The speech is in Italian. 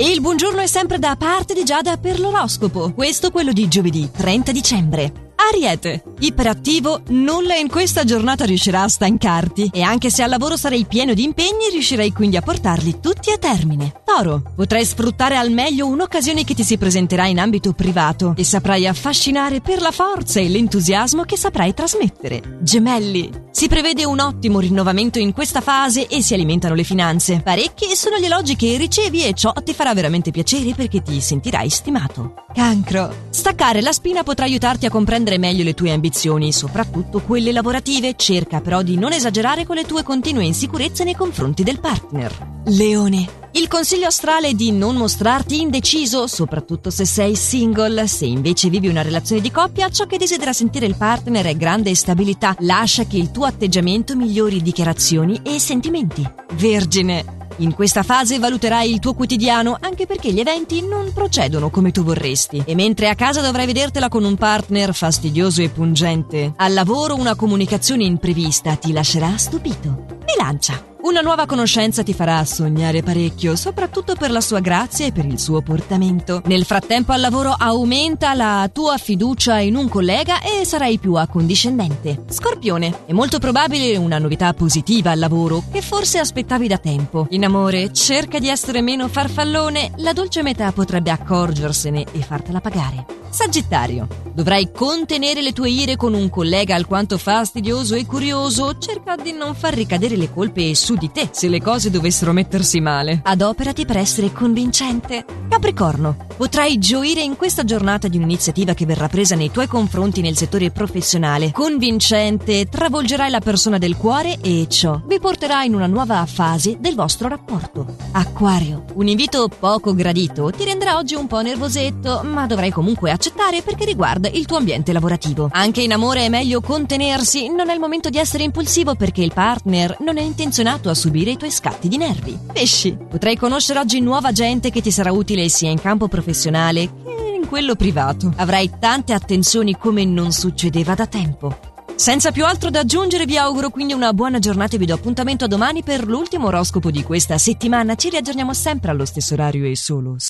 E il buongiorno è sempre da parte di Giada per l'oroscopo. Questo quello di giovedì 30 dicembre. Ariete, iperattivo, nulla in questa giornata riuscirà a stancarti e anche se al lavoro sarai pieno di impegni riuscirai quindi a portarli tutti a termine. Toro, potrai sfruttare al meglio un'occasione che ti si presenterà in ambito privato e saprai affascinare per la forza e l'entusiasmo che saprai trasmettere. Gemelli, si prevede un ottimo rinnovamento in questa fase e si alimentano le finanze. Parecchi sono gli elogi che ricevi e ciò ti farà veramente piacere perché ti sentirai stimato. Cancro, staccare la spina potrà aiutarti a comprendere meglio le tue ambizioni, soprattutto quelle lavorative. Cerca però di non esagerare con le tue continue insicurezze nei confronti del partner. Leone. Il consiglio astrale è di non mostrarti indeciso, soprattutto se sei single. Se invece vivi una relazione di coppia, ciò che desidera sentire il partner è grande stabilità. Lascia che il tuo atteggiamento migliori dichiarazioni e sentimenti. Vergine. In questa fase valuterai il tuo quotidiano anche perché gli eventi non procedono come tu vorresti. E mentre a casa dovrai vedertela con un partner fastidioso e pungente, al lavoro una comunicazione imprevista ti lascerà stupito. Bilancia. Una nuova conoscenza ti farà sognare parecchio, soprattutto per la sua grazia e per il suo portamento. Nel frattempo al lavoro aumenta la tua fiducia in un collega e sarai più accondiscendente. Scorpione, è molto probabile una novità positiva al lavoro che forse aspettavi da tempo. In amore, cerca di essere meno farfallone, la dolce metà potrebbe accorgersene e fartela pagare. Sagittario, dovrai contenere le tue ire con un collega alquanto fastidioso e curioso. Cerca di non far ricadere le colpe su di te se le cose dovessero mettersi male. Adoperati per essere convincente. Capricorno, potrai gioire in questa giornata di un'iniziativa che verrà presa nei tuoi confronti nel settore professionale. Convincente, travolgerai la persona del cuore e ciò vi porterà in una nuova fase del vostro rapporto. Acquario, un invito poco gradito ti renderà oggi un po' nervosetto, ma dovrai comunque accettare perché riguarda il tuo ambiente lavorativo. Anche in amore è meglio contenersi, non è il momento di essere impulsivo perché il partner non è intenzionato a subire i tuoi scatti di nervi. Pesci, potrai conoscere oggi nuova gente che ti sarà utile sia in campo professionale che in quello privato. Avrai tante attenzioni come non succedeva da tempo. Senza più altro da aggiungere vi auguro quindi una buona giornata e vi do appuntamento a domani per l'ultimo oroscopo di questa settimana. Ci riaggiorniamo sempre allo stesso orario e solo